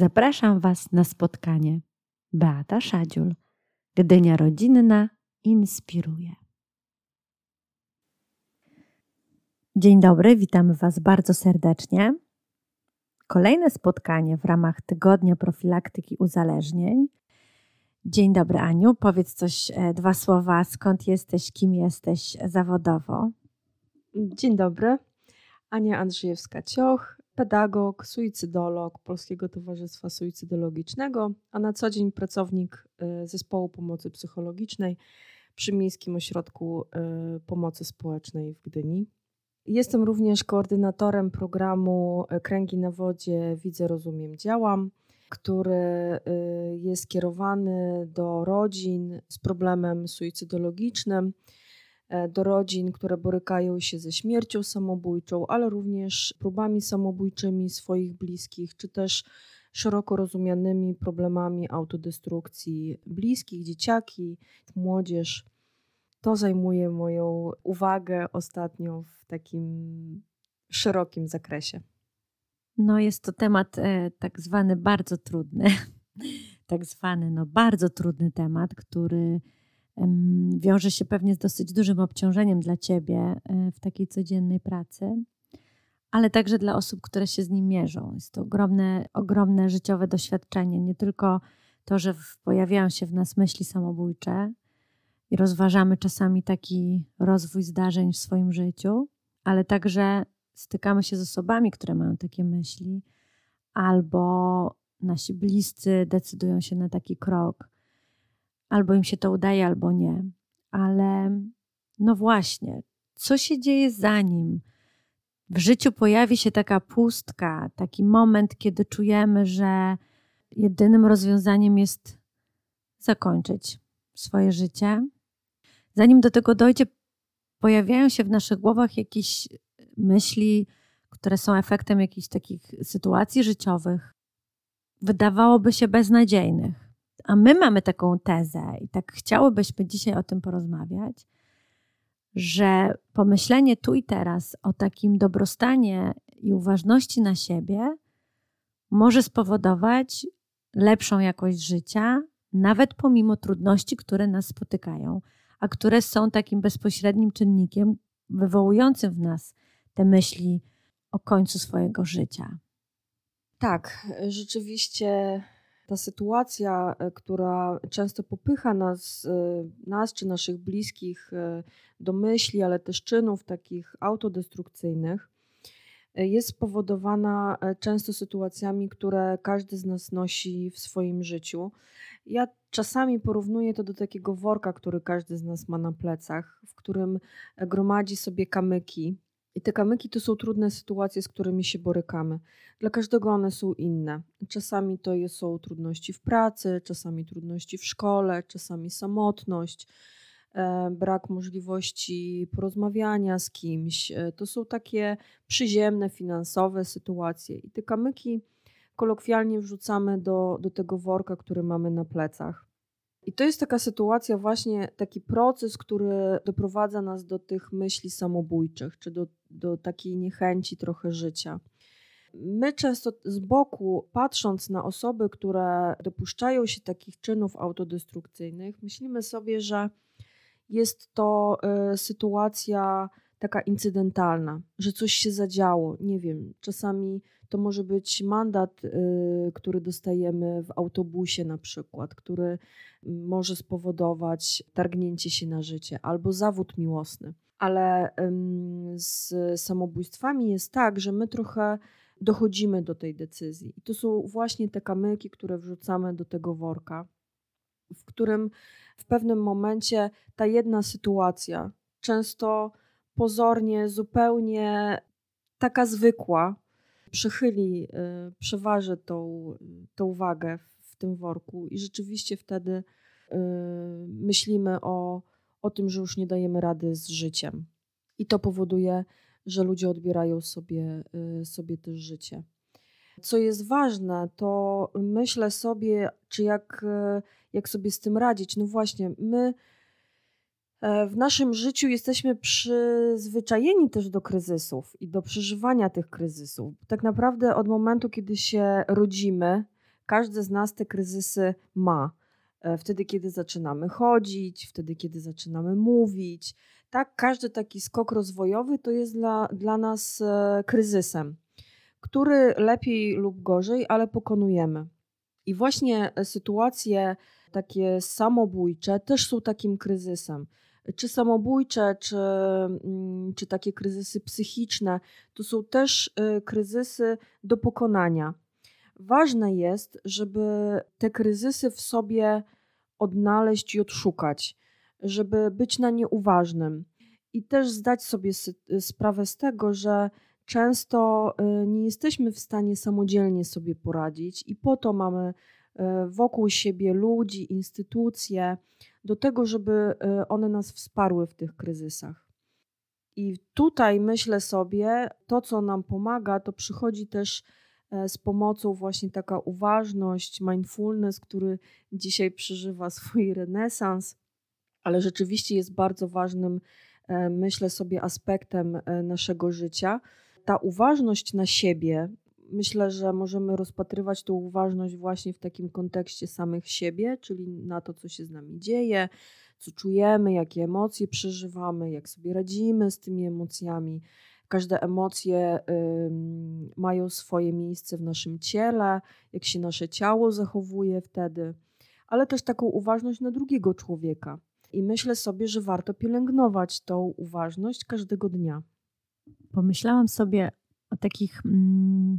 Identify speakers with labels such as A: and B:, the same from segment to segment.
A: Zapraszam Was na spotkanie. Beata Szadziul, Gdynia Rodzinna inspiruje. Dzień dobry, witamy Was bardzo serdecznie. Kolejne spotkanie w ramach Tygodnia Profilaktyki Uzależnień. Dzień dobry, Aniu. Powiedz coś, e, dwa słowa, skąd jesteś, kim jesteś zawodowo.
B: Dzień dobry. Ania Andrzejewska-Cioch, pedagog, suicydolog Polskiego Towarzystwa Suicydologicznego, a na co dzień pracownik y, Zespołu Pomocy Psychologicznej przy Miejskim Ośrodku y, Pomocy Społecznej w Gdyni. Jestem również koordynatorem programu y, Kręgi na Wodzie Widzę, Rozumiem, Działam, który jest kierowany do rodzin z problemem suicydologicznym do rodzin, które borykają się ze śmiercią samobójczą, ale również próbami samobójczymi swoich bliskich, czy też szeroko rozumianymi problemami autodestrukcji bliskich, dzieciaki, młodzież. To zajmuje moją uwagę ostatnio w takim szerokim zakresie.
A: No, jest to temat e, tak zwany bardzo trudny. tak zwany, no, bardzo trudny temat, który wiąże się pewnie z dosyć dużym obciążeniem dla ciebie e, w takiej codziennej pracy, ale także dla osób, które się z nim mierzą. Jest to ogromne, ogromne życiowe doświadczenie, nie tylko to, że pojawiają się w nas myśli samobójcze i rozważamy czasami taki rozwój zdarzeń w swoim życiu, ale także stykamy się z osobami, które mają takie myśli, albo nasi bliscy decydują się na taki krok albo im się to udaje, albo nie. Ale no właśnie, co się dzieje zanim w życiu pojawi się taka pustka, taki moment, kiedy czujemy, że jedynym rozwiązaniem jest zakończyć swoje życie? Zanim do tego dojdzie, pojawiają się w naszych głowach jakieś myśli, które są efektem jakichś takich sytuacji życiowych, wydawałoby się beznadziejnych. A my mamy taką tezę i tak chciałybyśmy dzisiaj o tym porozmawiać, że pomyślenie tu i teraz o takim dobrostanie i uważności na siebie może spowodować lepszą jakość życia, nawet pomimo trudności, które nas spotykają, a które są takim bezpośrednim czynnikiem wywołującym w nas te myśli o końcu swojego życia.
B: Tak, rzeczywiście ta sytuacja, e, która często popycha nas, e, nas czy naszych bliskich e, do myśli, ale też czynów takich autodestrukcyjnych, jest spowodowana często sytuacjami, które każdy z nas nosi w swoim życiu. Ja czasami porównuję to do takiego worka, który każdy z nas ma na plecach, w którym gromadzi sobie kamyki i te kamyki to są trudne sytuacje, z którymi się borykamy. Dla każdego one są inne. Czasami to są trudności w pracy, czasami trudności w szkole, czasami samotność, e, brak możliwości porozmawiania z kimś. E, to są takie przyziemne, finansowe sytuacje. I te kamyki kolokwialnie wrzucamy do, do tego worka, który mamy na plecach. I to jest taka sytuacja, właśnie taki proces, który doprowadza nas do tych myśli samobójczych, czy do, do takiej niechęci trochę życia. My często z boku, patrząc na osoby, które dopuszczają się takich czynów autodestrukcyjnych, myślimy sobie, że jest to y, sytuacja taka incydentalna, że coś się zadziało. Nie wiem, czasami to może być mandat, y, który dostajemy w autobusie na przykład, który może spowodować targnięcie się na życie albo zawód miłosny. Ale z samobójstwami jest tak, że my trochę dochodzimy do tej decyzji. I to są właśnie te kamyki, które wrzucamy do tego worka, w którym w pewnym momencie ta jedna sytuacja, często pozornie, zupełnie taka zwykła, przychyli, y, przeważy tą, tą wagę w tym worku i rzeczywiście wtedy y, myślimy o, o tym, że już nie dajemy rady z życiem. I to powoduje, że ludzie odbierają sobie, y, sobie też życie. Co jest ważne, to myślę sobie, czy jak, jak sobie z tym radzić. No właśnie, my w naszym życiu jesteśmy przyzwyczajeni też do kryzysów i do przeżywania tych kryzysów. Tak naprawdę od momentu, kiedy się rodzimy, Każdy z nas te kryzysy ma. E, wtedy, kiedy zaczynamy chodzić, wtedy, kiedy zaczynamy mówić. Tak, każdy taki skok rozwojowy to jest dla, dla nas e, kryzysem, który lepiej lub gorzej, ale pokonujemy. I właśnie sytuacje takie samobójcze też są takim kryzysem. Czy samobójcze, czy, mm, czy takie kryzysy psychiczne, to są też y, kryzysy do pokonania. Ważne jest, żeby te kryzysy w sobie odnaleźć i odszukać, żeby być na nie uważnym i też zdać sobie sprawę z tego, że często y, nie jesteśmy w stanie samodzielnie sobie poradzić i po to mamy y, wokół siebie ludzi, instytucje, do tego, żeby y, one nas wsparły w tych kryzysach. I tutaj myślę sobie, to co nam pomaga, to przychodzi też e, z pomocą właśnie taka uważność, mindfulness, który dzisiaj przeżywa swój renesans, ale rzeczywiście jest bardzo ważnym, e, myślę sobie, aspektem e, naszego życia. Ta uważność na siebie, myślę, że możemy rozpatrywać tą uważność właśnie w takim kontekście samych siebie, czyli na to, co się z nami dzieje, co czujemy, jakie emocje przeżywamy, jak sobie radzimy z tymi emocjami. Każde emocje y, mają swoje miejsce w naszym ciele, jak się nasze ciało zachowuje wtedy, ale też taką uważność na drugiego człowieka. I myślę sobie, że warto pielęgnować tą uważność każdego dnia.
A: Pomyślałam sobie o takich mm,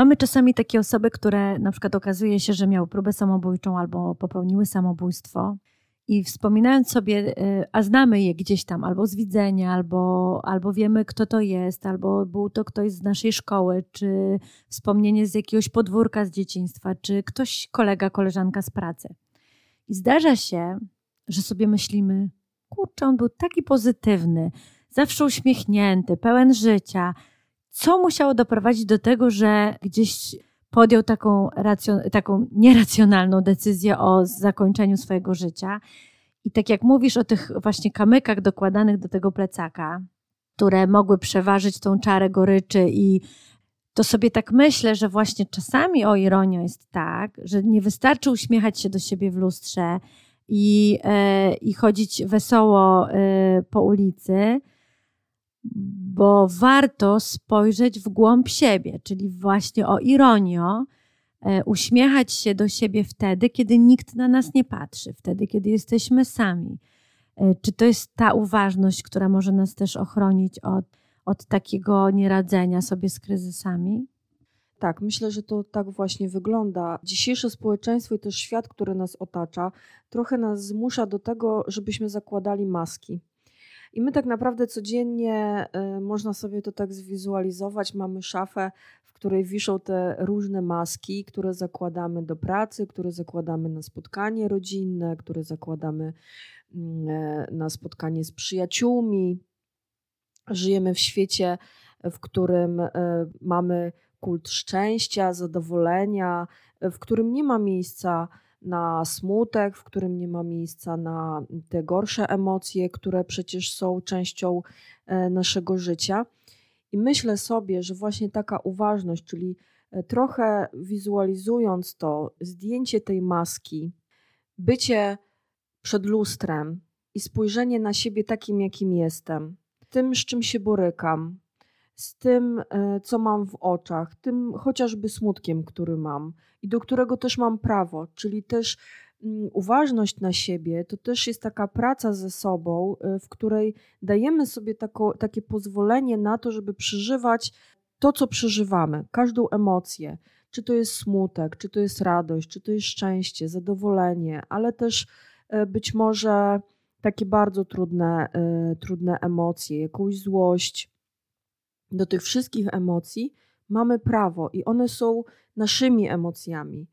A: Mamy czasami takie osoby, które na przykład okazuje się, że miały próbę samobójczą albo popełniły samobójstwo. I wspominając sobie, y, a znamy je gdzieś tam, albo z widzenia, albo, albo wiemy, kto to jest, albo był to ktoś z naszej szkoły, czy wspomnienie z jakiegoś podwórka z dzieciństwa, czy ktoś, kolega, koleżanka z pracy. I zdarza się, że sobie myślimy, kurczę, on był taki pozytywny, zawsze uśmiechnięty, pełen życia, co musiało doprowadzić do tego, że gdzieś podjął taką, racjon- taką nieracjonalną decyzję o zakończeniu swojego życia. I tak jak mówisz o tych właśnie kamykach dokładanych do tego plecaka, które mogły przeważyć tą czarę goryczy i to sobie tak myślę, że właśnie czasami o ironio jest tak, że nie wystarczy uśmiechać się do siebie w lustrze i, e, i chodzić wesoło e, po ulicy, bo warto spojrzeć w głąb siebie, czyli właśnie o ironio, e, uśmiechać się do siebie wtedy, kiedy nikt na nas nie patrzy, wtedy, kiedy jesteśmy sami. E, czy to jest ta uważność, która może nas też ochronić od, od takiego nieradzenia sobie z kryzysami?
B: Tak, myślę, że to tak właśnie wygląda. Dzisiejsze społeczeństwo i też świat, który nas otacza, trochę nas zmusza do tego, żebyśmy zakładali maski. I my tak naprawdę codziennie y, można sobie to tak zwizualizować. Mamy szafę, w której wiszą te różne maski, które zakładamy do pracy, które zakładamy na spotkanie rodzinne, które zakładamy mm, e, na spotkanie z przyjaciółmi. Żyjemy w świecie, w którym e, mamy kult szczęścia, zadowolenia, w którym nie ma miejsca na smutek, w którym nie ma miejsca na te gorsze emocje, które przecież są częścią e, naszego życia. I myślę sobie, że właśnie taka uważność, czyli e, trochę wizualizując to, zdjęcie tej maski, bycie przed lustrem i spojrzenie na siebie takim, jakim jestem, tym, z czym się borykam, z tym, e, co mam w oczach, tym chociażby smutkiem, który mam i do którego też mam prawo, czyli też mm, uważność na siebie to też jest taka praca ze sobą, e, w której dajemy sobie tako, takie pozwolenie na to, żeby przeżywać to, co przeżywamy, każdą emocję. Czy to jest smutek, czy to jest radość, czy to jest szczęście, zadowolenie, ale też e, być może takie bardzo trudne, trudne emocje, jakąś złość, do tych wszystkich emocji mamy prawo i one są naszymi emocjami.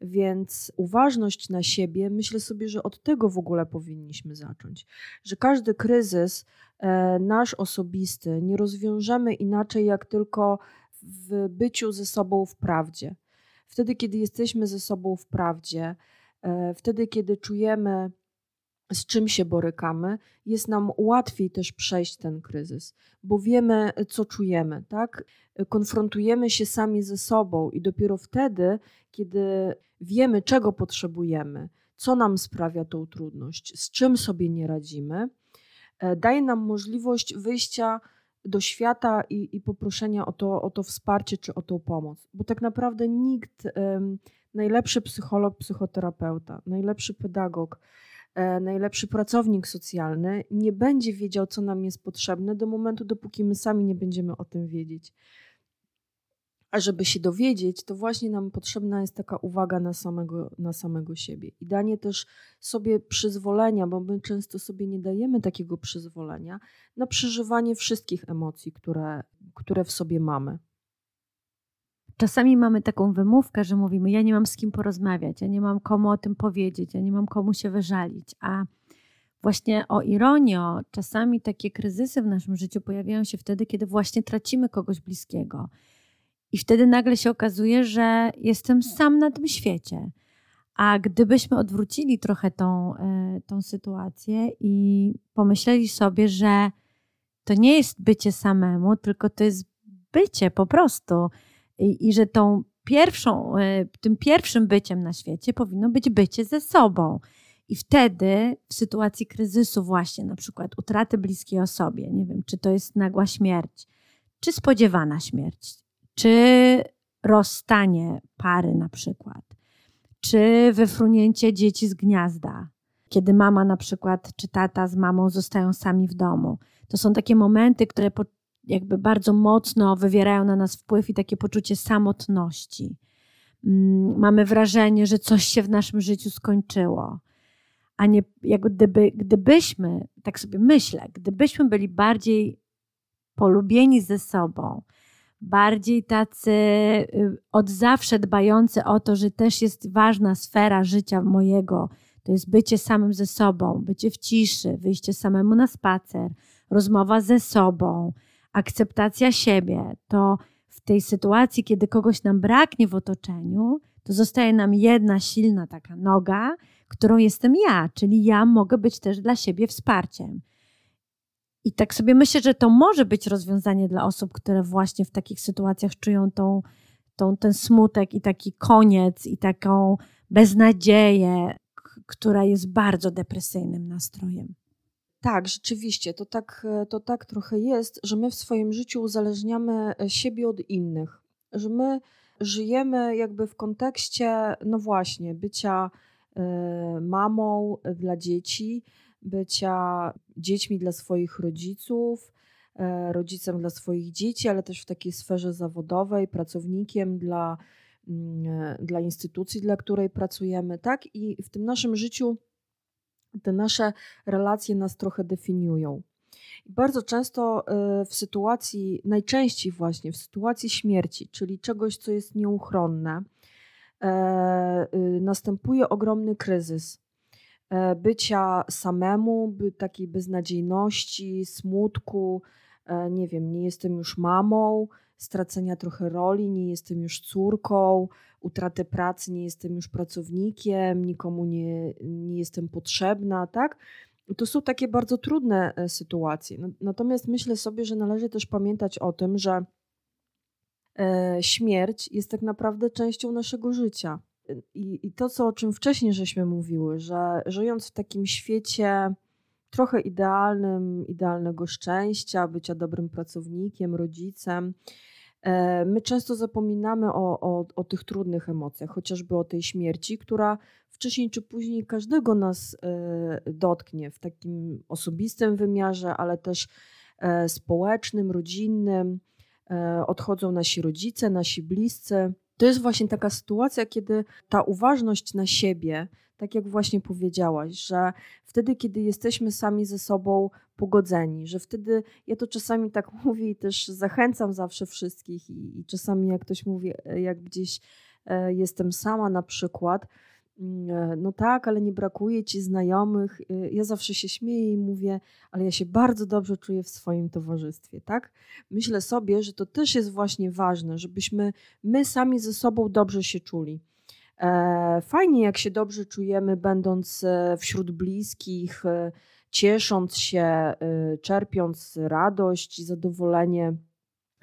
B: Więc uważność na siebie, myślę sobie, że od tego w ogóle powinniśmy zacząć. Że każdy kryzys, e, nasz osobisty, nie rozwiążemy inaczej, jak tylko w byciu ze sobą w prawdzie. Wtedy, kiedy jesteśmy ze sobą w prawdzie, e, wtedy, kiedy czujemy z czym się borykamy, jest nam łatwiej też przejść ten kryzys, bo wiemy, co czujemy, tak? Konfrontujemy się sami ze sobą i dopiero wtedy, kiedy wiemy, czego potrzebujemy, co nam sprawia tą trudność, z czym sobie nie radzimy, e, daje nam możliwość wyjścia do świata i, i poproszenia o to, o to wsparcie czy o tą pomoc. Bo tak naprawdę nikt, najlepszy psycholog, psychoterapeuta, najlepszy pedagog, najlepszy pracownik socjalny nie będzie wiedział, co nam jest potrzebne do momentu, dopóki my sami nie będziemy o tym wiedzieć. A żeby się dowiedzieć, to właśnie nam potrzebna jest taka uwaga na samego, na samego siebie i danie też sobie przyzwolenia, bo my często sobie nie dajemy takiego przyzwolenia na przeżywanie wszystkich emocji, które, które w sobie mamy.
A: Czasami mamy taką wymówkę, że mówimy: Ja nie mam z kim porozmawiać, ja nie mam komu o tym powiedzieć, ja nie mam komu się wyżalić. A właśnie o ironio, czasami takie kryzysy w naszym życiu pojawiają się wtedy, kiedy właśnie tracimy kogoś bliskiego i wtedy nagle się okazuje, że jestem sam na tym świecie. A gdybyśmy odwrócili trochę tą, e, tą sytuację i pomyśleli sobie, że to nie jest bycie samemu, tylko to jest bycie po prostu. I, że tą pierwszą, e, tym pierwszym byciem na świecie powinno być bycie ze sobą. I wtedy w sytuacji kryzysu, właśnie na przykład utraty bliskiej osobie, nie wiem, czy to jest nagła śmierć, czy spodziewana śmierć, czy rozstanie pary na przykład, czy wyfrunięcie dzieci z gniazda, kiedy mama na przykład czy tata z mamą zostają sami w domu. To są takie momenty, które jakby bardzo mocno wywierają na nas wpływ i takie poczucie samotności. Mm, mamy wrażenie, że coś się w naszym życiu skończyło. A nie, jak gdyby, gdybyśmy, tak sobie myślę, gdybyśmy byli bardziej polubieni ze sobą, bardziej tacy y, od zawsze dbający o to, że też jest ważna sfera życia mojego. To jest bycie samym ze sobą, bycie w ciszy, wyjście samemu na spacer, rozmowa ze sobą, akceptacja siebie. To w tej sytuacji, kiedy kogoś nam braknie w otoczeniu, to zostaje nam jedna silna taka noga, którą jestem ja, czyli ja mogę być też dla siebie wsparciem. I tak sobie myślę, że to może być rozwiązanie dla osób, które właśnie w takich sytuacjach czują tą, tą, ten smutek i taki koniec i taką beznadzieję, która jest bardzo depresyjnym nastrojem.
B: Tak, rzeczywiście, to tak, to tak trochę jest, że my w swoim życiu uzależniamy siebie od innych, że my żyjemy jakby w kontekście, no właśnie, bycia y, mamą dla dzieci, bycia dziećmi dla swoich rodziców, e, rodzicem dla swoich dzieci, ale też w takiej sferze zawodowej, pracownikiem dla, mm, e, dla instytucji, dla której pracujemy, tak? I w tym naszym życiu te nasze relacje nas trochę definiują. Bardzo często e, w sytuacji, najczęściej właśnie w sytuacji śmierci, czyli czegoś, co jest nieuchronne, y, następuje ogromny kryzys E, bycia samemu, by takiej beznadziejności, smutku, e, nie wiem, nie jestem już mamą, stracenia trochę roli, nie jestem już córką, utraty pracy, nie jestem już pracownikiem, nikomu nie, nie jestem potrzebna, tak? To są takie bardzo trudne e, sytuacje. Natomiast myślę sobie, że należy też pamiętać o tym, że śmierć jest tak naprawdę częścią naszego życia. I, to, co, o czym wcześniej żeśmy mówiły, że żyjąc w takim świecie trochę idealnym, idealnego szczęścia, bycia dobrym pracownikiem, rodzicem, e, my często zapominamy o, o, o tych trudnych emocjach, chociażby o tej śmierci, która wcześniej czy później każdego nas e, dotknie w takim osobistym wymiarze, ale też e, społecznym, rodzinnym. Odchodzą nasi rodzice, nasi bliscy to jest właśnie taka sytuacja, kiedy ta uważność na siebie, tak jak właśnie powiedziałaś, że wtedy, kiedy jesteśmy sami ze sobą pogodzeni, że wtedy, ja to czasami tak mówię i też zachęcam zawsze wszystkich i, i czasami jak ktoś mówi, e, jak gdzieś e, jestem sama na przykład, Mm, e, no tak, ale nie brakuje ci znajomych. Y, ja zawsze się śmieję i mówię, ale ja się bardzo dobrze czuję w swoim towarzystwie, tak? Myślę sobie, że to też jest właśnie ważne, żebyśmy my sami ze sobą dobrze się czuli. E, fajnie, jak się dobrze czujemy, będąc e, wśród bliskich, e, ciesząc się, czerpiąc radość i zadowolenie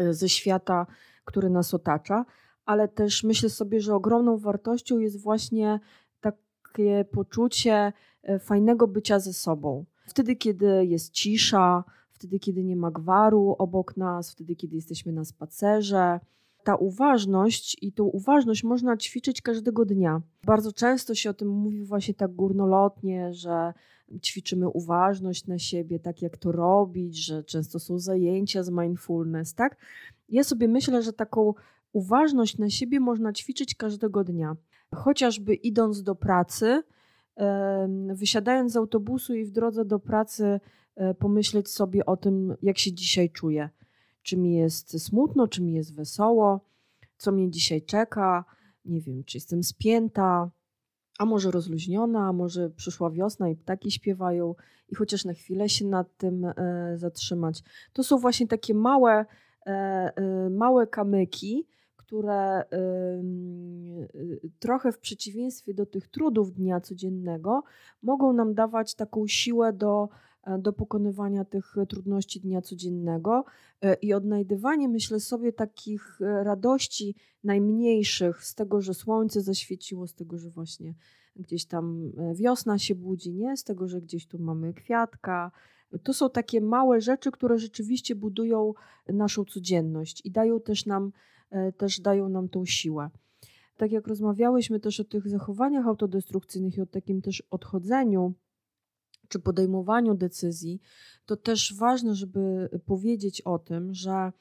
B: ze świata, który nas otacza, ale też myślę sobie, że ogromną wartością jest właśnie takie poczucie fajnego bycia ze sobą. Wtedy, kiedy jest cisza, wtedy, kiedy nie ma gwaru obok nas, wtedy, kiedy jesteśmy na spacerze, ta uważność i tą uważność można ćwiczyć każdego dnia. Bardzo często się o tym mówi właśnie tak górnolotnie, że ćwiczymy uważność na siebie, tak jak to robić, że często są zajęcia z mindfulness, tak? Ja sobie myślę, że taką uważność na siebie można ćwiczyć każdego dnia. Chociażby idąc do pracy, wysiadając z autobusu i w drodze do pracy e, pomyśleć sobie o tym, jak się dzisiaj czuję czy mi jest smutno, czy mi jest wesoło, co mnie dzisiaj czeka, nie wiem, czy jestem spięta, a może rozluźniona, a może przyszła wiosna i ptaki śpiewają i chociaż na chwilę się nad tym e, zatrzymać. To są właśnie takie małe, e, e, małe kamyki, które trochę w przeciwieństwie do tych trudów dnia codziennego mogą nam dawać taką siłę do E, do pokonywania tych trudności dnia codziennego e, i odnajdywanie, myślę sobie, takich e, radości najmniejszych z tego, że słońce zaświeciło, z tego, że właśnie gdzieś tam wiosna się budzi, nie? Z tego, że gdzieś tu mamy kwiatka. To są takie małe rzeczy, które rzeczywiście budują naszą codzienność i dają też nam, też dają nam tą siłę. Tak jak rozmawiałyśmy też o tych zachowaniach autodestrukcyjnych i o takim też odchodzeniu, czy podejmowaniu decyzji, to też ważne, żeby powiedzieć o tym, że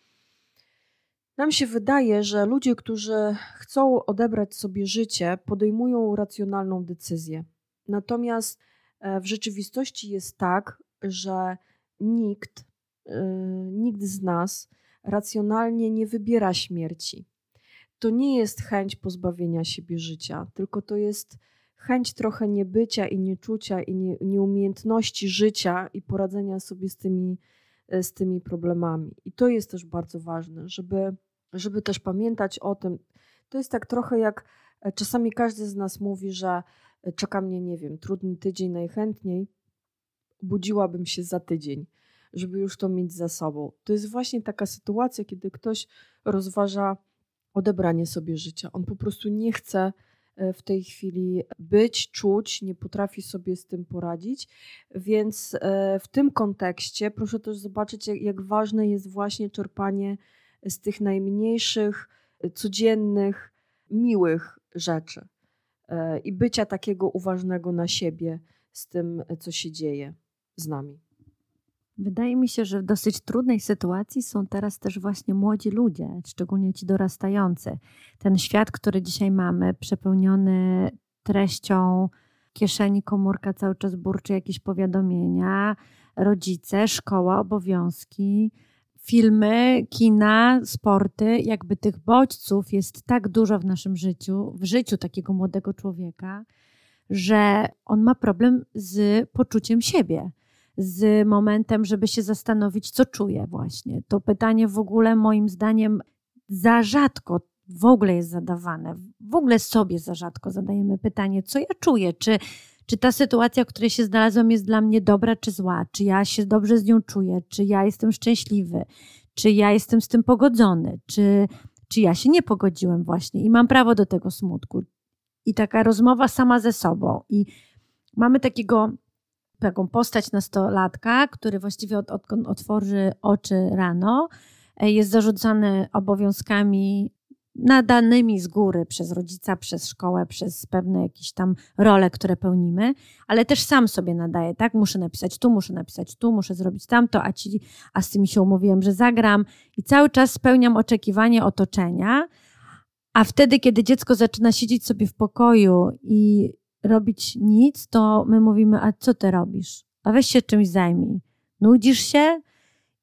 B: nam się wydaje, że ludzie, którzy chcą odebrać sobie życie, podejmują racjonalną decyzję. Natomiast e, w rzeczywistości jest tak, że nikt, e, nikt z nas racjonalnie nie wybiera śmierci. To nie jest chęć pozbawienia siebie życia, tylko to jest chęć trochę niebycia i nieczucia i nie, nieumiejętności życia i poradzenia sobie z tymi, e, z tymi problemami. I to jest też bardzo ważne, żeby, żeby też pamiętać o tym. To jest tak trochę jak e, czasami każdy z nas mówi, że e, czeka mnie, nie wiem, trudny tydzień najchętniej, budziłabym się za tydzień, żeby już to mieć za sobą. To jest właśnie taka sytuacja, kiedy ktoś rozważa odebranie sobie życia. On po prostu nie chce w tej chwili być, czuć, nie potrafi sobie z tym poradzić. Więc e, w tym kontekście proszę też zobaczyć, jak, ważne jest właśnie czerpanie z tych najmniejszych, codziennych, miłych rzeczy e, i bycia takiego uważnego na siebie z tym, co się dzieje z nami.
A: Wydaje mi się, że w dosyć trudnej sytuacji są teraz też właśnie młodzi ludzie, szczególnie ci dorastający. Ten świat, który dzisiaj mamy, przepełniony treścią kieszeni, komórka cały czas burczy jakieś powiadomienia, rodzice, szkoła, obowiązki, filmy, kina, sporty, jakby tych bodźców jest tak dużo w naszym życiu, w życiu takiego młodego człowieka, że on ma problem z poczuciem siebie z momentem, żeby się zastanowić, co czuję właśnie. To pytanie w ogóle moim zdaniem za rzadko w ogóle jest zadawane. W ogóle sobie za rzadko zadajemy pytanie, co ja czuję, czy, czy ta sytuacja, w której się znalazłam, jest dla mnie dobra czy zła, czy ja się dobrze z nią czuję, czy ja jestem szczęśliwy, czy ja jestem z tym pogodzony, czy, czy ja się nie pogodziłem właśnie i mam prawo do tego smutku. I taka rozmowa sama ze sobą. I mamy takiego taką postać nastolatka, który właściwie od, odkąd otworzy oczy rano, e, jest zarzucany obowiązkami nadanymi z góry przez rodzica, przez szkołę, przez pewne jakieś tam role, które pełnimy, ale też sam sobie nadaje, tak? Muszę napisać tu, muszę napisać tu, muszę zrobić tamto, a, ci, a z tymi się umówiłem, że zagram i cały czas spełniam oczekiwanie otoczenia, a wtedy, kiedy dziecko zaczyna siedzieć sobie w pokoju i robić nic, to my mówimy, a co ty robisz? A weź się czymś zajmij. Nudzisz się?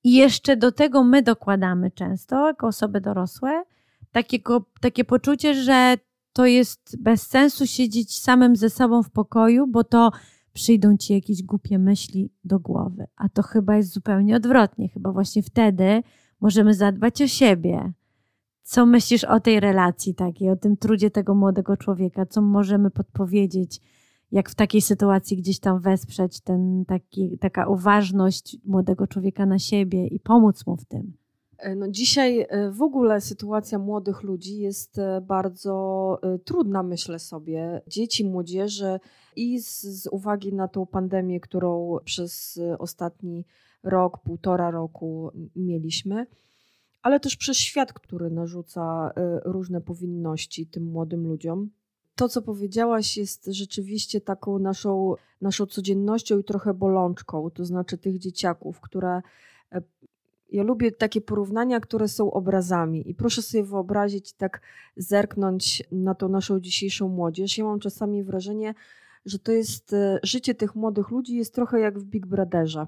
A: I jeszcze do tego my dokładamy często, jako osoby dorosłe, takiego, takie poczucie, że to jest bez sensu siedzieć samym ze sobą w pokoju, bo to przyjdą ci jakieś głupie myśli do głowy. A to chyba jest zupełnie odwrotnie. Chyba właśnie wtedy możemy zadbać o siebie. Co myślisz o tej relacji takiej, o tym trudzie tego młodego człowieka? Co możemy podpowiedzieć? Jak w takiej sytuacji gdzieś tam wesprzeć ten taki, taka uważność młodego człowieka na siebie i pomóc mu w tym?
B: E, no dzisiaj e, w ogóle sytuacja młodych ludzi jest e, bardzo trudna, myślę sobie. Dzieci, młodzieży i z, z uwagi na tą pandemię, którą przez ostatni rok, półtora roku mieliśmy, ale też przez świat, który narzuca różne powinności tym młodym ludziom. To, co powiedziałaś, jest rzeczywiście taką naszą, naszą codziennością i trochę bolączką, to znaczy tych dzieciaków, które ja lubię takie porównania, które są obrazami i proszę sobie wyobrazić, tak zerknąć na tą naszą dzisiejszą młodzież. Ja mam czasami wrażenie, że to jest e, życie tych młodych ludzi jest trochę jak w Big Brotherze.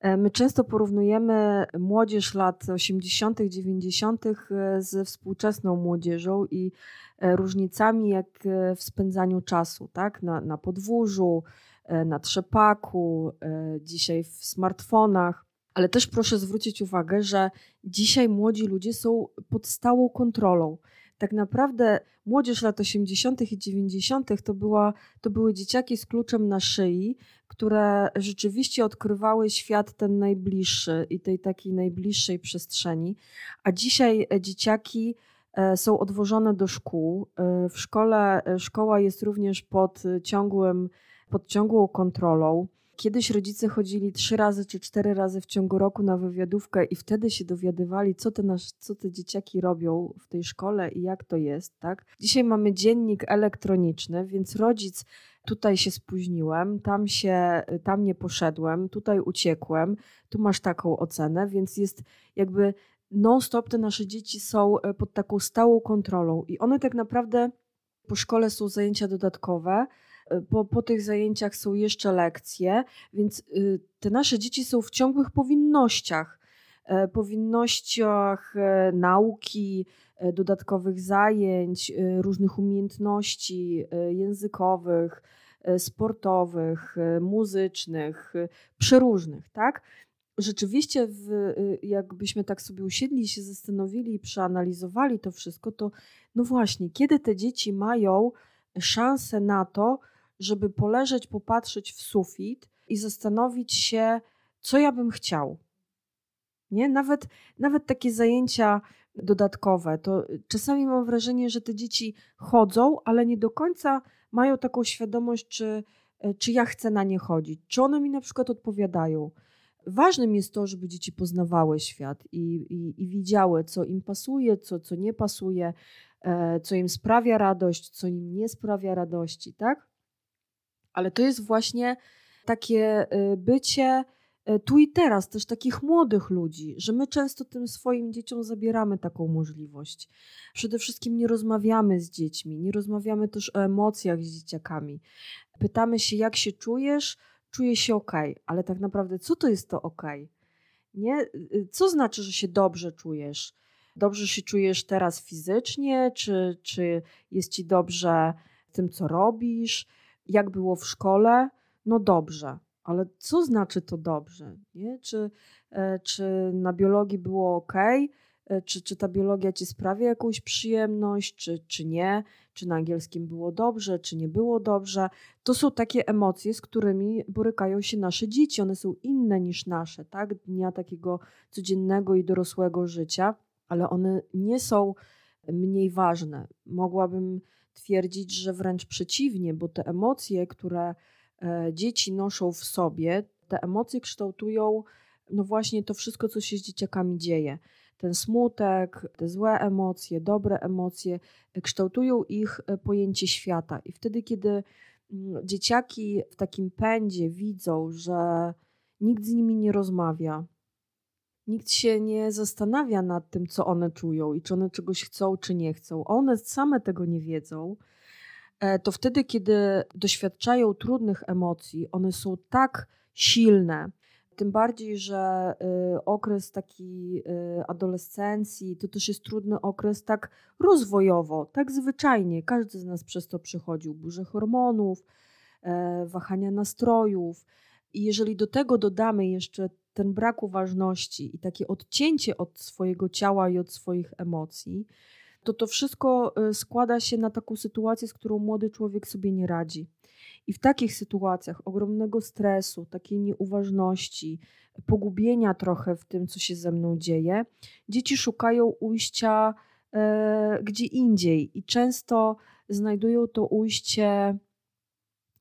B: E, my często porównujemy młodzież lat 80., 90. E, ze współczesną młodzieżą i różnicami jak w spędzaniu czasu, tak? Na, na podwórzu, na trzepaku, dzisiaj w smartfonach. Ale też proszę zwrócić uwagę, że dzisiaj młodzi ludzie są pod stałą kontrolą. Tak naprawdę młodzież lat 80. i 90. To, była, to były dzieciaki z kluczem na szyi, które rzeczywiście odkrywały świat ten najbliższy i tej takiej najbliższej przestrzeni. A dzisiaj e, dzieciaki e, są odwożone do szkół. E, w szkole szkoła jest również pod ciągłym, pod ciągłą kontrolą. Kiedyś rodzice chodzili trzy razy czy cztery razy w ciągu roku na wywiadówkę i wtedy się dowiadywali, co te, nasz, co te dzieciaki robią w tej szkole i jak to jest. Tak? Dzisiaj mamy dziennik elektroniczny, więc rodzic tutaj się spóźniłem, tam się, tam nie poszedłem, tutaj uciekłem, tu masz taką ocenę, więc jest jakby non-stop te nasze dzieci są e, pod taką stałą kontrolą i one tak naprawdę po szkole są zajęcia dodatkowe, po, po tych zajęciach są jeszcze lekcje, więc y, te nasze dzieci są w ciągłych powinnościach. E, powinnościach e, nauki, e, dodatkowych zajęć, różnych umiejętności językowych, sportowych, muzycznych, przeróżnych, tak? Rzeczywiście, w, jakbyśmy tak sobie usiedli się zastanowili przeanalizowali to wszystko, to no właśnie, kiedy te dzieci mają szansę na to, żeby poleżeć, popatrzeć w sufit i zastanowić się, co ja bym chciał. Nie? Nawet, nawet takie zajęcia dodatkowe, to czasami mam wrażenie, że te dzieci chodzą, ale nie do końca mają taką świadomość, czy, czy ja chcę na nie chodzić, czy one mi na przykład odpowiadają. Ważnym jest to, żeby dzieci poznawały świat i, i, i widziały, co im pasuje, co, co nie pasuje, e, co im sprawia radość, co im nie sprawia radości, tak? Ale to jest właśnie takie y, bycie y, tu i teraz, też takich młodych ludzi, że my często tym swoim dzieciom zabieramy taką możliwość. Przede wszystkim nie rozmawiamy z dziećmi, nie rozmawiamy też o emocjach z dzieciakami. Pytamy się, jak się czujesz, czuję się ok, ale tak naprawdę, co to jest to ok? Nie? Y, co znaczy, że się dobrze czujesz? Dobrze się czujesz teraz fizycznie, czy, czy jest ci dobrze tym, co robisz? Jak było w szkole, no dobrze, ale co znaczy to dobrze? Nie? Czy, e, czy na biologii było ok? E, czy, czy ta biologia ci sprawia jakąś przyjemność, czy, czy nie? Czy na angielskim było dobrze, czy nie było dobrze? To są takie emocje, z którymi borykają się nasze dzieci. One są inne niż nasze, tak? Dnia takiego codziennego i dorosłego życia, ale one nie są mniej ważne. Mogłabym twierdzić, że wręcz przeciwnie, bo te emocje, które e, dzieci noszą w sobie, te emocje kształtują no właśnie to wszystko, co się z dzieciakami dzieje. Ten smutek, te złe emocje, dobre emocje e, kształtują ich e, pojęcie świata. I wtedy, kiedy mm, dzieciaki w takim pędzie widzą, że nikt z nimi nie rozmawia, nikt się nie zastanawia nad tym, co one czują i czy one czegoś chcą, czy nie chcą. One same tego nie wiedzą. E, to wtedy, kiedy doświadczają trudnych emocji, one są tak silne, tym bardziej, że y, okres taki y, adolescencji to też jest trudny okres tak rozwojowo, tak zwyczajnie. Każdy z nas przez to przechodził burze hormonów, e, wahania nastrojów. I jeżeli do tego dodamy jeszcze ten brak uważności i takie odcięcie od swojego ciała i od swoich emocji, to to wszystko y, składa się na taką sytuację, z którą młody człowiek sobie nie radzi. I w takich sytuacjach ogromnego stresu, takiej nieuważności, pogubienia trochę w tym, co się ze mną dzieje, dzieci szukają ujścia e, gdzie indziej i często znajdują to ujście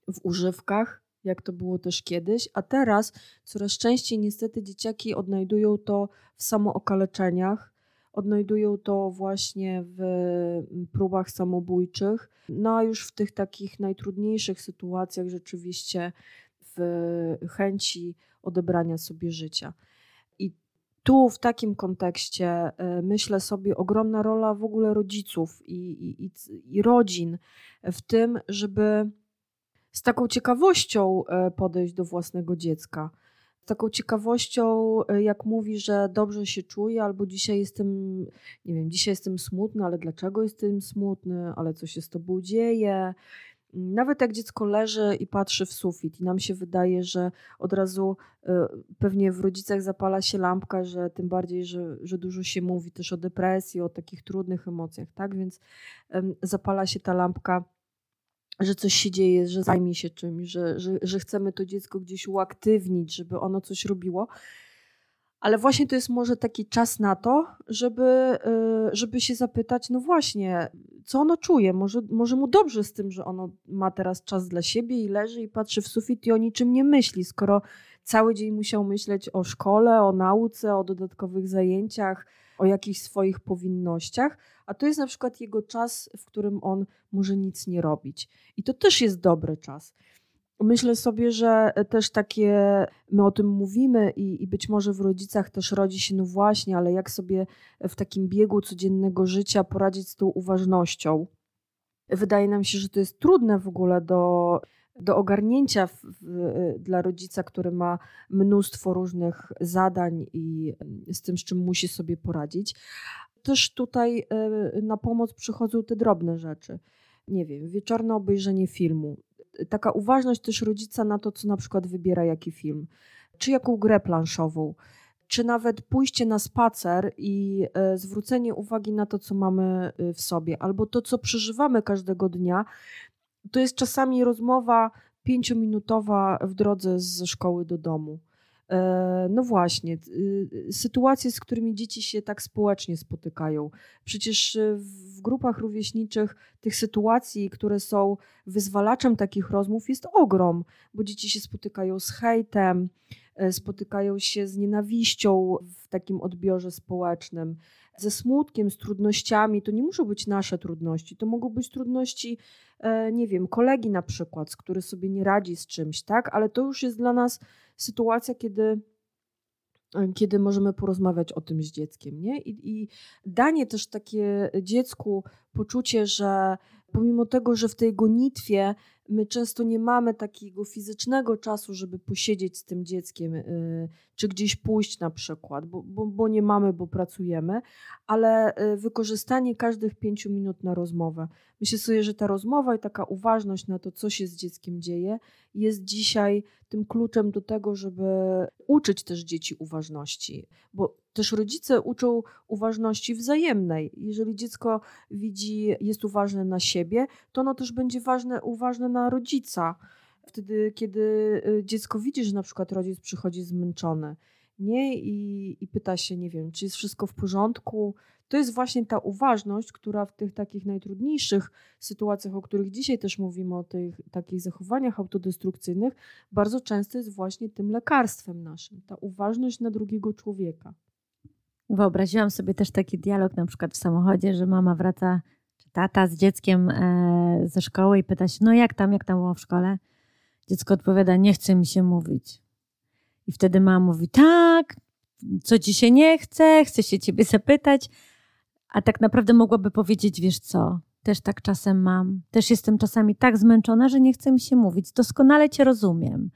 B: w używkach, jak to było też kiedyś, a teraz coraz częściej niestety dzieciaki odnajdują to w samookaleczeniach, odnajdują to właśnie w mm, próbach samobójczych, no a już w tych takich najtrudniejszych sytuacjach rzeczywiście w chęci odebrania sobie życia. I tu w takim kontekście e, myślę sobie ogromna rola w ogóle rodziców i, i, i rodzin w tym, żeby z taką ciekawością e, podejść do własnego dziecka. Z taką ciekawością, e, jak mówi, że dobrze się czuje, albo dzisiaj jestem, nie wiem, dzisiaj jestem smutny, ale dlaczego jestem smutny, ale co się z tobą dzieje. Nawet jak dziecko leży i patrzy w sufit, i nam się wydaje, że od razu e, pewnie w rodzicach zapala się lampka, że tym bardziej, że, że dużo się mówi też o depresji, o takich trudnych emocjach, tak? Więc zapala się ta lampka że coś się dzieje, że zajmie się czymś, że, że, że chcemy to dziecko gdzieś uaktywnić, żeby ono coś robiło. Ale właśnie to jest może taki czas na to, żeby, y, żeby się zapytać, no właśnie, co ono czuje? Może, może mu dobrze z tym, że ono ma teraz czas dla siebie i leży i patrzy w sufit i o niczym nie myśli, skoro cały dzień musiał myśleć o szkole, o nauce, o dodatkowych zajęciach, o jakichś swoich powinnościach, a to jest na przykład jego czas, w którym on może nic nie robić. I to też jest dobry czas. Myślę sobie, że też takie, my o tym mówimy i, i, być może w rodzicach też rodzi się, no właśnie, ale jak sobie w takim biegu codziennego życia poradzić z tą uważnością. Wydaje nam się, że to jest trudne w ogóle do, do ogarnięcia w, w, dla rodzica, który ma mnóstwo różnych zadań i z tym, z czym musi sobie poradzić. Też tutaj e, na pomoc przychodzą te drobne rzeczy. Nie wiem, wieczorne obejrzenie filmu. Taka uważność też rodzica na to, co na przykład wybiera jaki film, czy jaką grę planszową, czy nawet pójście na spacer i e, zwrócenie uwagi na to, co mamy e, w sobie, albo to, co przeżywamy każdego dnia, to jest czasami rozmowa pięciominutowa w drodze ze szkoły do domu. E, no właśnie, y, sytuacje, z którymi dzieci się tak społecznie spotykają. Przecież y, w grupach rówieśniczych tych sytuacji, które są wyzwalaczem takich rozmów, jest ogrom, bo dzieci się spotykają z hejtem, spotykają się z nienawiścią w takim odbiorze społecznym ze smutkiem, z trudnościami, to nie muszą być nasze trudności, to mogą być trudności, e, nie wiem, kolegi na przykład, który sobie nie radzi z czymś, tak? Ale to już jest dla nas sytuacja, kiedy e, kiedy możemy porozmawiać o tym z dzieckiem, nie? I, I, danie też takie dziecku poczucie, że pomimo tego, że w tej gonitwie my często nie mamy takiego fizycznego czasu, żeby posiedzieć z tym dzieckiem, y, czy gdzieś pójść na przykład, bo, bo, bo nie mamy, bo pracujemy, ale y, wykorzystanie każdych pięciu minut na rozmowę. Myślę sobie, że ta rozmowa i taka uważność na to, co się z dzieckiem dzieje, jest dzisiaj tym kluczem do tego, żeby uczyć też dzieci uważności, bo też rodzice uczą uważności wzajemnej. Jeżeli dziecko widzi, jest uważne na siebie, to ono też będzie ważne, uważne na rodzica. Wtedy, kiedy y, dziecko widzi, że na przykład rodzic przychodzi zmęczony, nie? I, I pyta się, nie wiem, czy jest wszystko w porządku. To jest właśnie ta uważność, która w tych takich najtrudniejszych sytuacjach, o których dzisiaj też mówimy, o tych takich zachowaniach autodestrukcyjnych, bardzo często jest właśnie tym lekarstwem naszym. Ta uważność na drugiego człowieka.
A: Wyobraziłam sobie też taki dialog na przykład w samochodzie, że mama wraca, czy tata z dzieckiem e, ze szkoły i pyta się, no jak tam, jak tam było w szkole? Dziecko odpowiada, nie chce mi się mówić. I wtedy mama mówi, tak, co ci się nie chce, chcę się ciebie zapytać. A tak naprawdę mogłaby powiedzieć, wiesz co, też tak czasem mam. Też jestem czasami tak zmęczona, że nie chce mi się mówić. Doskonale cię rozumiem.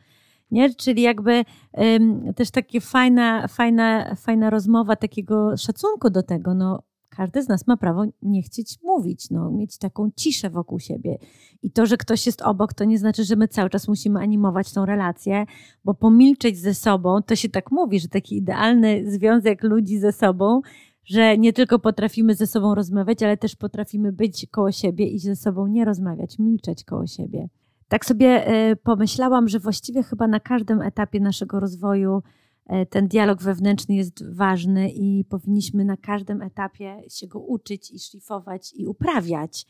A: Nie? Czyli jakby um, też taka fajna, fajna, fajna rozmowa takiego szacunku do tego. No, każdy z nas ma prawo nie chcieć mówić, no, mieć taką ciszę wokół siebie. I to, że ktoś jest obok, to nie znaczy, że my cały czas musimy animować tą relację, bo pomilczeć ze sobą, to się tak mówi, że taki idealny związek ludzi ze sobą, że nie tylko potrafimy ze sobą rozmawiać, ale też potrafimy być koło siebie i ze sobą nie rozmawiać, milczeć koło siebie. Tak sobie e, pomyślałam, że właściwie chyba na każdym etapie naszego rozwoju E, ten dialog wewnętrzny jest ważny i powinniśmy na każdym etapie się go uczyć i szlifować i uprawiać.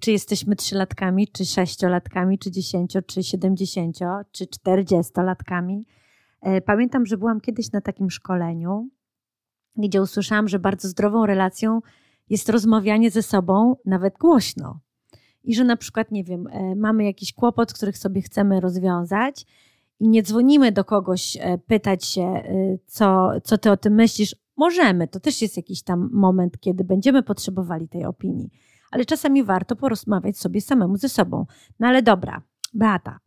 A: Czy jesteśmy trzylatkami, czy sześciolatkami, czy dziesięcio, czy siedemdziesięcio, czy czterdziestolatkami. E, pamiętam, że byłam kiedyś na takim szkoleniu, gdzie usłyszałam, że bardzo zdrową relacją jest rozmawianie ze sobą nawet głośno. I że na przykład, nie wiem, e, mamy jakiś kłopot, który sobie chcemy rozwiązać i nie dzwonimy do kogoś e, pytać się, e, co, co ty o tym myślisz, możemy. To też jest jakiś tam moment, kiedy będziemy potrzebowali tej opinii. Ale czasami warto porozmawiać sobie samemu ze sobą. No ale dobra, Beata,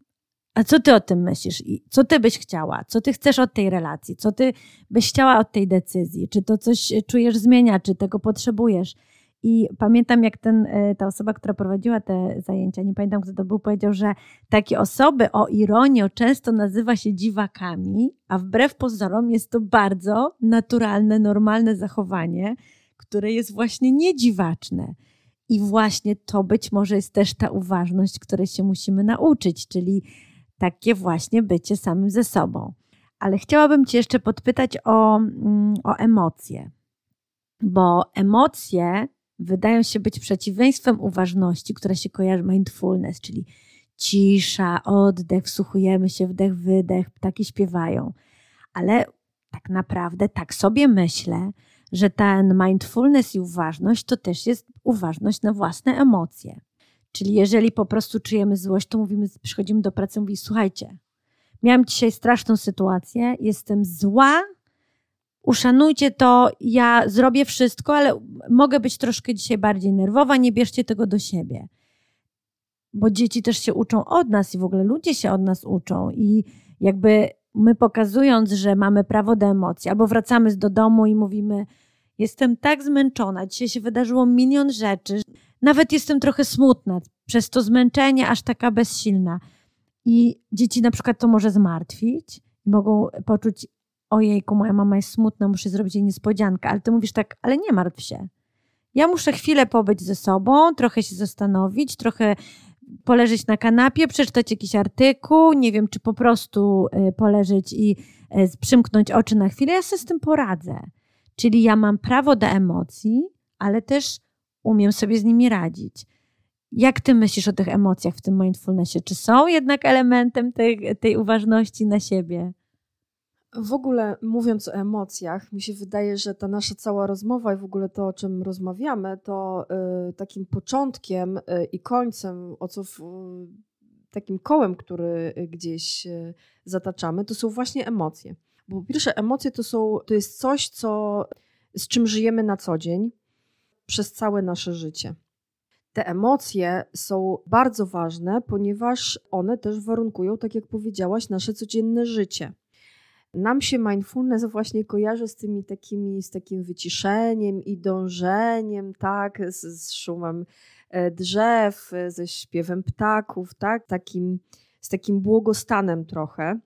A: a co ty o tym myślisz? I co ty byś chciała? Co ty chcesz od tej relacji? Co ty byś chciała od tej decyzji? Czy to coś czujesz zmienia? Czy tego potrzebujesz? I pamiętam, jak ten, e, ta osoba, która prowadziła te zajęcia, nie pamiętam kto to był, powiedział, że takie osoby o ironię często nazywa się dziwakami, a wbrew pozorom jest to bardzo naturalne, normalne zachowanie, które jest właśnie niedziwaczne. I właśnie to być może jest też ta uważność, której się musimy nauczyć, czyli takie właśnie bycie samym ze sobą. Ale chciałabym Cię jeszcze podpytać o, mm, o emocje, bo emocje wydają się być przeciwieństwem uważności, która się kojarzy mindfulness, czyli cisza, oddech, wsłuchujemy się, wdech, wydech, ptaki śpiewają. Ale tak naprawdę tak sobie myślę, że ten mindfulness i uważność to też jest uważność na własne emocje. Czyli jeżeli po prostu czujemy złość, to mówimy, przychodzimy do pracy i mówimy, słuchajcie, miałam dzisiaj straszną sytuację, jestem zła uszanujcie to, ja zrobię wszystko, ale mogę być troszkę dzisiaj bardziej nerwowa, nie bierzcie tego do siebie. Bo dzieci też się uczą od nas i w ogóle ludzie się od nas uczą i jakby my pokazując, że mamy prawo do emocji, albo wracamy do domu i mówimy, jestem tak zmęczona, dzisiaj się wydarzyło milion rzeczy, nawet jestem trochę smutna przez to zmęczenie, aż taka bezsilna. I dzieci na przykład to może zmartwić, mogą poczuć ojejku, moja mama jest smutna, muszę zrobić jej niespodziankę, ale ty mówisz tak, ale nie martw się. Ja muszę chwilę pobyć ze sobą, trochę się zastanowić, trochę poleżeć na kanapie, przeczytać jakiś artykuł, nie wiem, czy po prostu y, poleżeć i y, przymknąć oczy na chwilę, ja sobie z tym poradzę. Czyli ja mam prawo do emocji, ale też umiem sobie z nimi radzić. Jak ty myślisz o tych emocjach w tym mindfulnessie? Czy są jednak elementem tej, tej uważności na siebie?
B: W ogóle mówiąc o emocjach, mi się wydaje, że ta nasza cała rozmowa i w ogóle to, o czym rozmawiamy, to y, takim początkiem y, i końcem, o co w, takim kołem, który gdzieś y, zataczamy, to są właśnie emocje. Bo pierwsze, emocje to, są, to jest coś, co, z czym żyjemy na co dzień przez całe nasze życie. Te emocje są bardzo ważne, ponieważ one też warunkują, tak jak powiedziałaś, nasze codzienne życie nam się mindfulness właśnie kojarzy z tymi takimi, z takim wyciszeniem i dążeniem, tak, z, z szumem e, drzew, ze śpiewem ptaków, tak, takim, z takim błogostanem trochę.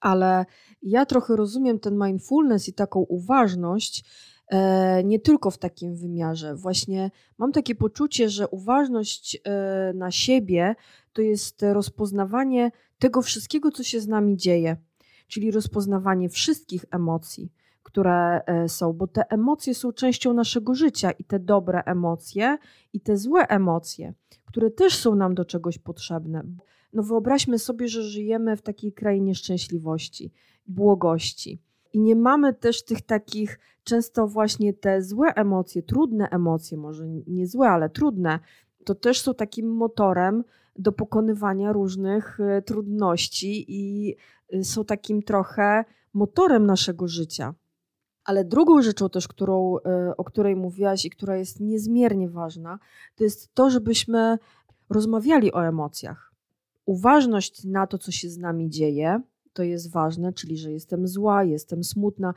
B: Ale ja trochę rozumiem ten mindfulness i taką uważność e, nie tylko w takim wymiarze. Właśnie mam takie poczucie, że uważność e, na siebie to jest rozpoznawanie tego wszystkiego, co się z nami dzieje czyli rozpoznawanie wszystkich emocji, które e, są, bo te emocje są częścią naszego życia i te dobre emocje, i te złe emocje, które też są nam do czegoś potrzebne. No wyobraźmy sobie, że żyjemy w takiej krainie szczęśliwości, błogości. I nie mamy też tych takich, często właśnie te złe emocje, trudne emocje, może nie złe, ale trudne, to też są takim motorem do pokonywania różnych e, trudności i są takim trochę motorem naszego życia. Ale drugą rzeczą też, którą, y, o której mówiłaś i która jest niezmiernie ważna, to jest to, żebyśmy rozmawiali o emocjach. Uważność na to, co się z nami dzieje, to jest ważne, czyli że jestem zła, jestem smutna.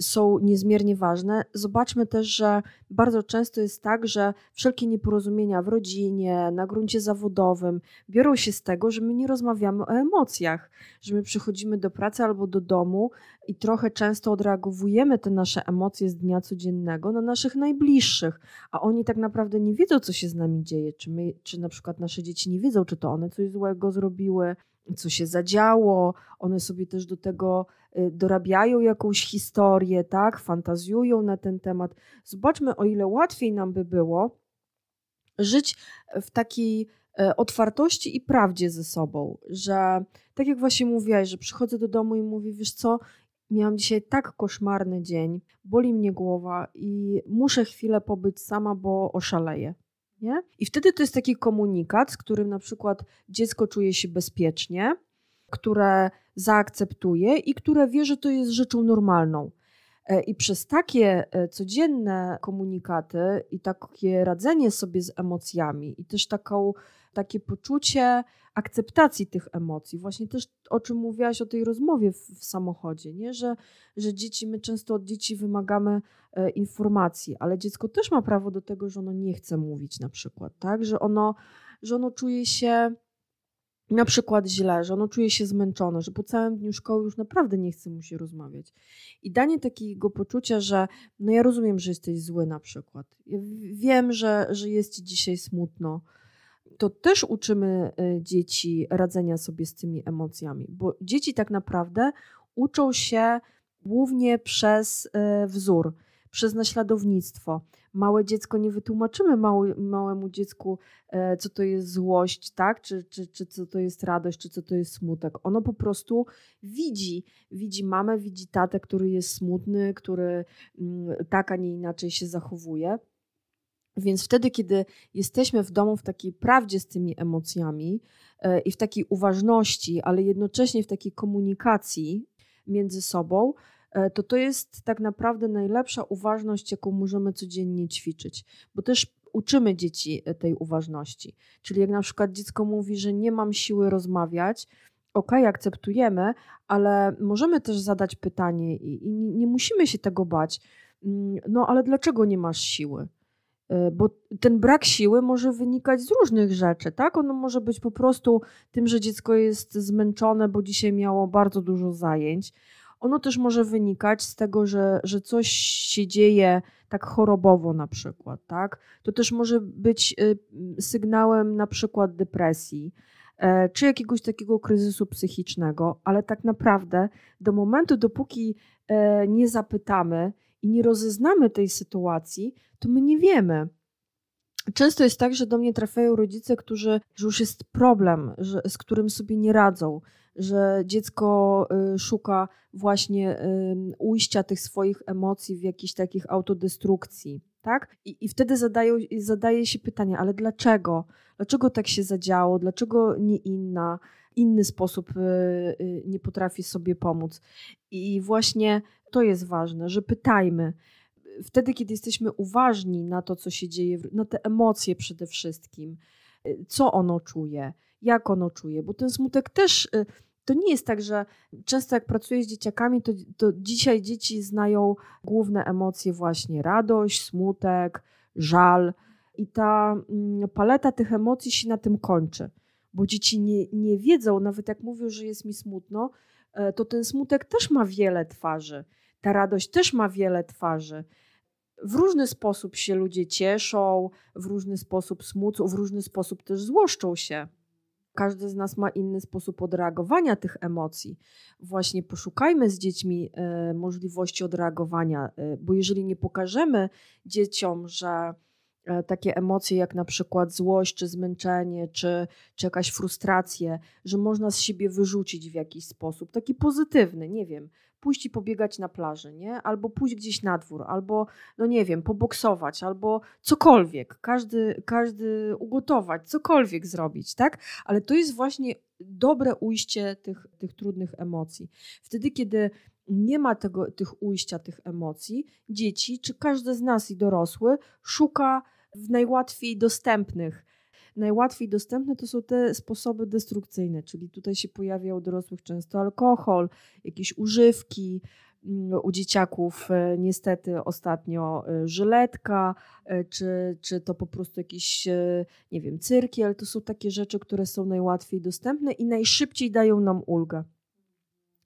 B: Są niezmiernie ważne. Zobaczmy też, że bardzo często jest tak, że wszelkie nieporozumienia w rodzinie, na gruncie zawodowym biorą się z tego, że my nie rozmawiamy o emocjach, że my przychodzimy do pracy albo do domu i trochę często odreagowujemy te nasze emocje z dnia codziennego na naszych najbliższych, a oni tak naprawdę nie wiedzą, co się z nami dzieje, czy, my, czy na przykład nasze dzieci nie wiedzą, czy to one coś złego zrobiły, co się zadziało. One sobie też do tego y, dorabiają jakąś historię, tak, fantazjują na ten temat. Zobaczmy, o ile łatwiej nam by było żyć w takiej e, otwartości i prawdzie ze sobą, że tak jak właśnie mówiłaś, że przychodzę do domu i mówię, wiesz co, miałam dzisiaj tak koszmarny dzień, boli mnie głowa i muszę chwilę pobyć sama, bo oszaleję. Nie? I wtedy to jest taki komunikat, z którym na przykład dziecko czuje się bezpiecznie, które zaakceptuje i które wie, że to jest rzeczą normalną. E, I przez takie e, codzienne komunikaty i takie radzenie sobie z emocjami, i też taką, takie poczucie akceptacji tych emocji, właśnie też o czym mówiłaś o tej rozmowie w, w samochodzie, nie? Że, że dzieci, my często od dzieci wymagamy e, informacji, ale dziecko też ma prawo do tego, że ono nie chce mówić na przykład, tak? Że ono, że ono czuje się na przykład źle, że ono czuje się zmęczone, że po całym dniu szkoły już naprawdę nie chce mu się rozmawiać. I danie takiego poczucia, że no ja rozumiem, że jesteś zły na przykład. Ja wiem, że, że jest ci dzisiaj smutno. To też uczymy y, dzieci radzenia sobie z tymi emocjami, bo dzieci tak naprawdę uczą się głównie przez y, wzór przez naśladownictwo. Małe dziecko nie wytłumaczymy małemu dziecku, e, co to jest złość, tak? Czy, czy, czy co to jest radość, czy co to jest smutek. Ono po prostu widzi. Widzi mamę, widzi tatę, który jest smutny, który mm, tak, a nie inaczej się zachowuje. Więc wtedy, kiedy jesteśmy w domu w takiej prawdzie z tymi emocjami e, i w takiej uważności, ale jednocześnie w takiej komunikacji między sobą, E, to to jest tak naprawdę najlepsza uważność, jaką możemy codziennie ćwiczyć, bo też uczymy dzieci e, tej uważności. Czyli jak na przykład dziecko mówi, że nie mam siły rozmawiać, ok, akceptujemy, ale możemy też zadać pytanie i, i nie musimy się tego bać. Mm, no ale dlaczego nie masz siły? E, bo ten brak siły może wynikać z różnych rzeczy, tak? Ono może być po prostu tym, że dziecko jest zmęczone, bo dzisiaj miało bardzo dużo zajęć ono też może wynikać z tego, że, że coś się dzieje tak chorobowo na przykład, tak? To też może być y, sygnałem na przykład depresji, e, czy jakiegoś takiego kryzysu psychicznego, ale tak naprawdę do momentu, dopóki e, nie zapytamy i nie rozeznamy tej sytuacji, to my nie wiemy. Często jest tak, że do mnie trafiają rodzice, którzy, że już jest problem, że, z którym sobie nie radzą, że dziecko y, szuka właśnie ujścia tych swoich emocji w jakichś takich autodestrukcji. Tak? I, I wtedy zadają, zadaje się pytanie, ale dlaczego? Dlaczego tak się zadziało? Dlaczego nie inna, inny sposób y, y, nie potrafi sobie pomóc? I właśnie to jest ważne, że pytajmy. Wtedy, kiedy jesteśmy uważni na to, co się dzieje, na te emocje przede wszystkim, co ono czuje, jak ono czuje, bo ten smutek też to nie jest tak, że często jak pracuję z dzieciakami, to, to dzisiaj dzieci znają główne emocje właśnie radość, smutek, żal i ta mm, paleta tych emocji się na tym kończy, bo dzieci nie, nie wiedzą, nawet jak mówią, że jest mi smutno, e, to ten smutek też ma wiele twarzy, ta radość też ma wiele twarzy w różny sposób się ludzie cieszą, w różny sposób smucą, w różny sposób też złoszczą się. Każdy z nas ma inny sposób odreagowania tych emocji. Właśnie poszukajmy z dziećmi y, możliwości odreagowania, y, bo jeżeli nie pokażemy dzieciom, że takie emocje jak na przykład złość, czy zmęczenie, czy, czy jakaś frustrację, że można z siebie wyrzucić w jakiś sposób, taki pozytywny, nie wiem, pójść i pobiegać na plaży, nie? Albo pójść gdzieś na dwór, albo, no nie wiem, poboksować, albo cokolwiek, każdy, każdy ugotować, cokolwiek zrobić, tak? Ale to jest właśnie dobre ujście tych, tych trudnych emocji. Wtedy, kiedy nie ma tego, tych ujścia, tych emocji, dzieci, czy każdy z nas i dorosły szuka w najłatwiej dostępnych najłatwiej dostępne to są te sposoby destrukcyjne, czyli tutaj się pojawia u dorosłych często alkohol, jakieś używki, mm, u dzieciaków e, niestety ostatnio e, żyletka, czy, czy to po prostu jakiś, nie wiem, cyrki, ale to są takie rzeczy, które są najłatwiej dostępne i najszybciej dają nam ulgę.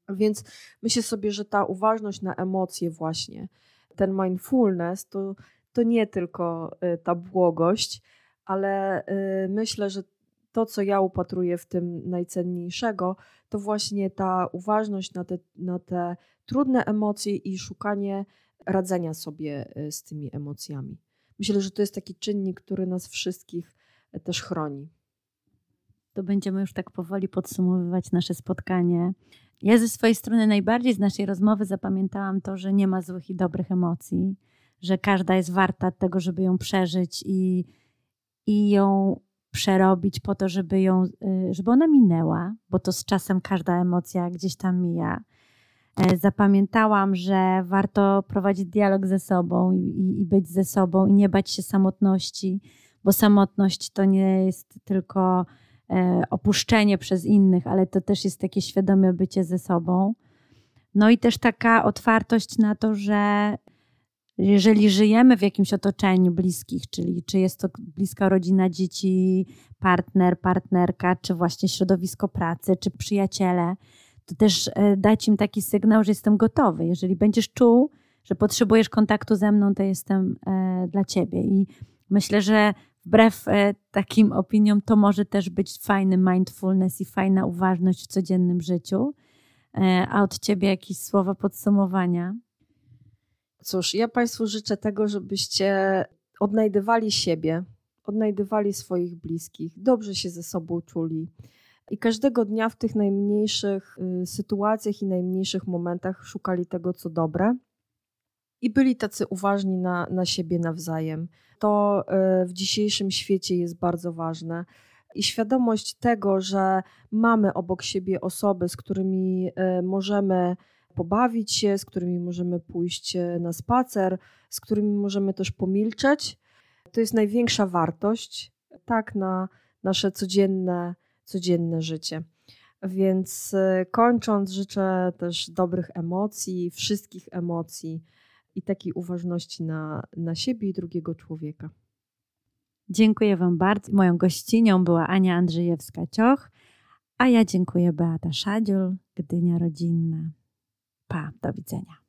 B: Więc myślę sobie, że ta uważność na emocje właśnie, ten mindfulness, to, to nie tylko ta błogość, ale myślę, że to, co ja upatruję w tym najcenniejszego, to właśnie ta uważność na te, na te trudne emocje i szukanie radzenia sobie y, z tymi emocjami. Myślę, że to jest taki czynnik, który nas wszystkich y, też chroni.
A: To będziemy już tak powoli podsumowywać nasze spotkanie. Ja ze swojej strony najbardziej z naszej rozmowy zapamiętałam to, że nie ma złych i dobrych emocji, że każda jest warta tego, żeby ją przeżyć i, i ją przerobić po to, żeby ją, y, żeby ona minęła, bo to z czasem każda emocja gdzieś tam mija. E, zapamiętałam, że warto prowadzić dialog ze sobą i, i być ze sobą i nie bać się samotności, bo samotność to nie jest tylko e, opuszczenie przez innych, ale to też jest takie świadome bycie ze sobą. No i też taka otwartość na to, że jeżeli żyjemy w jakimś otoczeniu bliskich, czyli czy jest to bliska rodzina, dzieci, partner, partnerka, czy właśnie środowisko pracy, czy przyjaciele, to też e, dać im taki sygnał, że jestem gotowy. Jeżeli będziesz czuł, że potrzebujesz kontaktu ze mną, to jestem e, dla ciebie. I myślę, że wbrew e, takim opiniom, to może też być fajny mindfulness i fajna uważność w codziennym życiu. A od ciebie jakieś słowa podsumowania?
B: Cóż, ja Państwu życzę tego, żebyście odnajdywali siebie, odnajdywali swoich bliskich, dobrze się ze sobą czuli. I każdego dnia w tych najmniejszych y, sytuacjach i najmniejszych momentach szukali tego, co dobre. I byli tacy uważni na, na siebie nawzajem. To y, w dzisiejszym świecie jest bardzo ważne. I świadomość tego, że mamy obok siebie osoby, z którymi y, możemy pobawić się, z którymi możemy pójść e, na spacer, z którymi możemy też pomilczeć. To jest największa wartość, tak, na nasze codzienne, codzienne życie. Więc e, kończąc, życzę też dobrych emocji, wszystkich emocji i takiej uważności na, na siebie i drugiego człowieka.
A: Dziękuję Wam bardzo. Moją gościnią była Ania Andrzejewska-Cioch, a ja dziękuję Beata Szadziul, Gdynia Rodzinna. Pa, do widzenia.